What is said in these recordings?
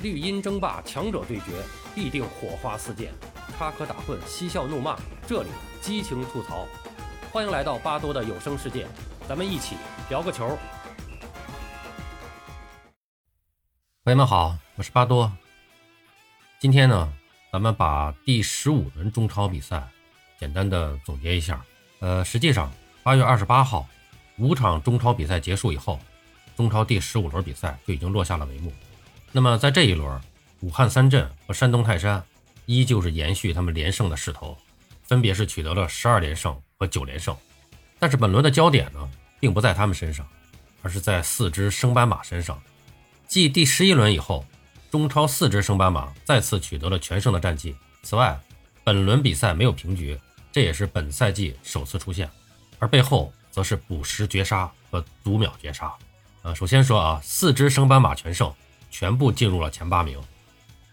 绿茵争霸，强者对决，必定火花四溅，插科打诨，嬉笑怒骂，这里激情吐槽。欢迎来到巴多的有声世界，咱们一起聊个球。朋友们好，我是巴多。今天呢，咱们把第十五轮中超比赛简单的总结一下。呃，实际上八月二十八号五场中超比赛结束以后，中超第十五轮比赛就已经落下了帷幕。那么在这一轮，武汉三镇和山东泰山依旧是延续他们连胜的势头，分别是取得了十二连胜和九连胜。但是本轮的焦点呢，并不在他们身上，而是在四只升班马身上。继第十一轮以后，中超四只升班马再次取得了全胜的战绩。此外，本轮比赛没有平局，这也是本赛季首次出现。而背后则是补时绝杀和读秒绝杀。呃，首先说啊，四只升班马全胜。全部进入了前八名。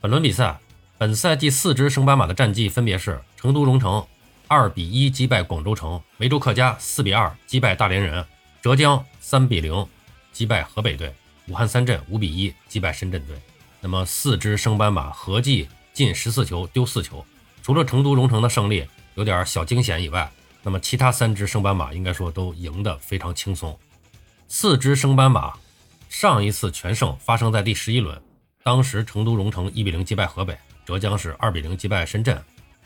本轮比赛，本赛季四支升班马的战绩分别是：成都蓉城二比一击败广州城，梅州客家四比二击败大连人，浙江三比零击败河北队，武汉三镇五比一击败深圳队。那么四支升班马合计进十四球，丢四球。除了成都蓉城的胜利有点小惊险以外，那么其他三支升班马应该说都赢得非常轻松。四支升班马。上一次全胜发生在第十一轮，当时成都蓉城一比零击败河北，浙江是二比零击败深圳，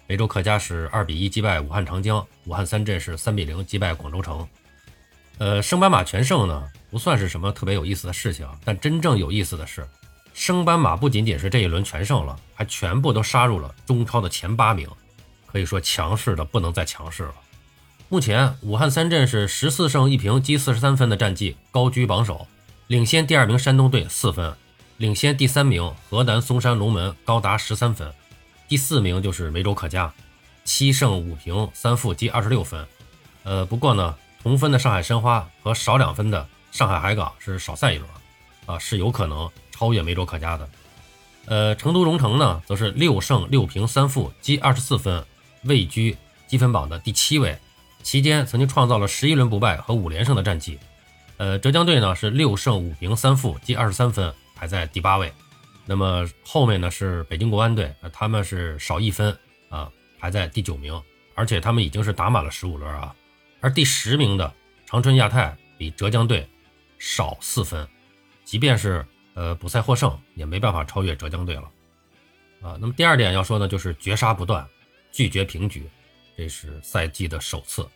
梅州客家是二比一击败武汉长江，武汉三镇是三比零击败广州城。呃，升班马全胜呢，不算是什么特别有意思的事情，但真正有意思的是，升班马不仅仅是这一轮全胜了，还全部都杀入了中超的前八名，可以说强势的不能再强势了。目前武汉三镇是十四胜一平积四十三分的战绩，高居榜首。领先第二名山东队四分，领先第三名河南嵩山龙门高达十三分，第四名就是梅州客家，七胜五平三负积二十六分。呃，不过呢，同分的上海申花和少两分的上海海港是少赛一轮，啊，是有可能超越梅州客家的。呃，成都蓉城呢，则是六胜六平三负积二十四分，位居积分榜的第七位，期间曾经创造了十一轮不败和五连胜的战绩。呃，浙江队呢是六胜五平三负，积二十三分，排在第八位。那么后面呢是北京国安队，他们是少一分啊，排在第九名，而且他们已经是打满了十五轮啊。而第十名的长春亚泰比浙江队少四分，即便是呃补赛获胜，也没办法超越浙江队了啊。那么第二点要说呢，就是绝杀不断，拒绝平局，这是赛季的首次。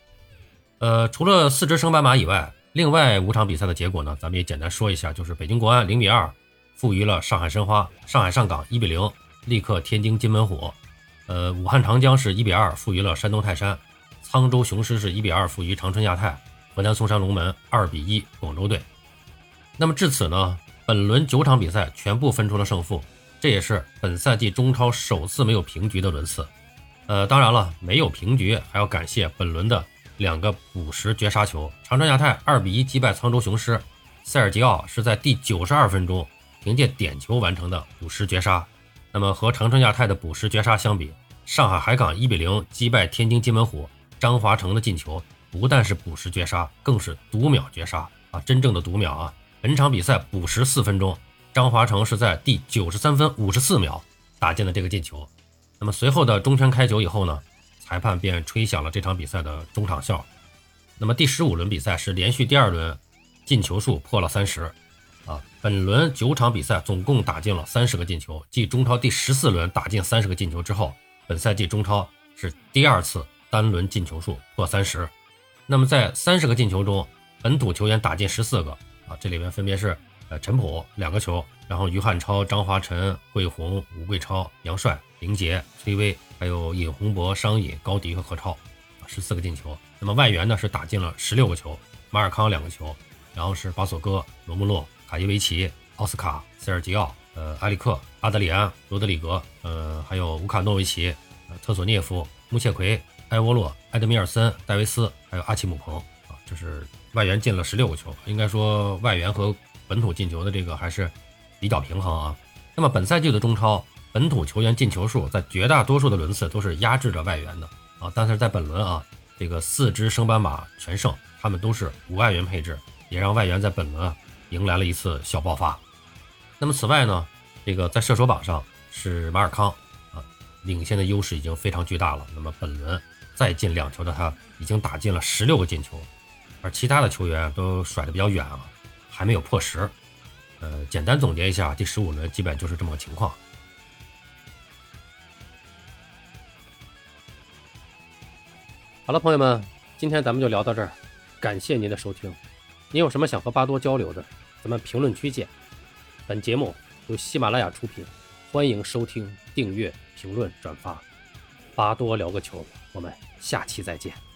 呃，除了四支升班马以外。另外五场比赛的结果呢，咱们也简单说一下，就是北京国安零比二负于了上海申花，上海上港一比零力克天津津门虎，呃，武汉长江是一比二负于了山东泰山，沧州雄狮是一比二负于长春亚泰，河南嵩山龙门二比一广州队。那么至此呢，本轮九场比赛全部分出了胜负，这也是本赛季中超首次没有平局的轮次。呃，当然了，没有平局还要感谢本轮的。两个补时绝杀球，长春亚泰二比一击败沧州雄狮，塞尔吉奥是在第九十二分钟凭借点球完成的补时绝杀。那么和长春亚泰的补时绝杀相比，上海海港一比零击败天津津门虎，张华成的进球不但是补时绝杀，更是读秒绝杀啊！真正的读秒啊！本场比赛补时四分钟，张华成是在第九十三分五十四秒打进了这个进球。那么随后的中圈开球以后呢？裁判便吹响了这场比赛的中场哨。那么第十五轮比赛是连续第二轮进球数破了三十，啊，本轮九场比赛总共打进了三十个进球，继中超第十四轮打进三十个进球之后，本赛季中超是第二次单轮进球数破三十。那么在三十个进球中，本土球员打进十四个，啊，这里面分别是呃陈普两个球，然后于汉超、张华晨、桂红、吴桂超、杨帅、林杰、崔巍。还有尹洪博、商尹、高迪和何超，十四个进球。那么外援呢是打进了十六个球，马尔康两个球，然后是巴索戈、罗穆洛、卡伊维奇、奥斯卡、塞尔吉奥、呃埃里克、阿德里安、罗德里格，呃还有乌卡诺维奇、特索涅夫、穆切奎、埃沃洛、埃德米尔森、戴维斯，还有阿奇姆彭啊，这是外援进了十六个球。应该说外援和本土进球的这个还是比较平衡啊。那么本赛季的中超。本土球员进球数在绝大多数的轮次都是压制着外援的啊，但是在本轮啊，这个四支升班马全胜，他们都是无外援配置，也让外援在本轮啊迎来了一次小爆发。那么此外呢，这个在射手榜上是马尔康啊，领先的优势已经非常巨大了。那么本轮再进两球的他，已经打进了十六个进球，而其他的球员都甩得比较远啊，还没有破十。呃，简单总结一下，第十五轮基本就是这么个情况。好了，朋友们，今天咱们就聊到这儿，感谢您的收听。您有什么想和巴多交流的，咱们评论区见。本节目由喜马拉雅出品，欢迎收听、订阅、评论、转发。巴多聊个球，我们下期再见。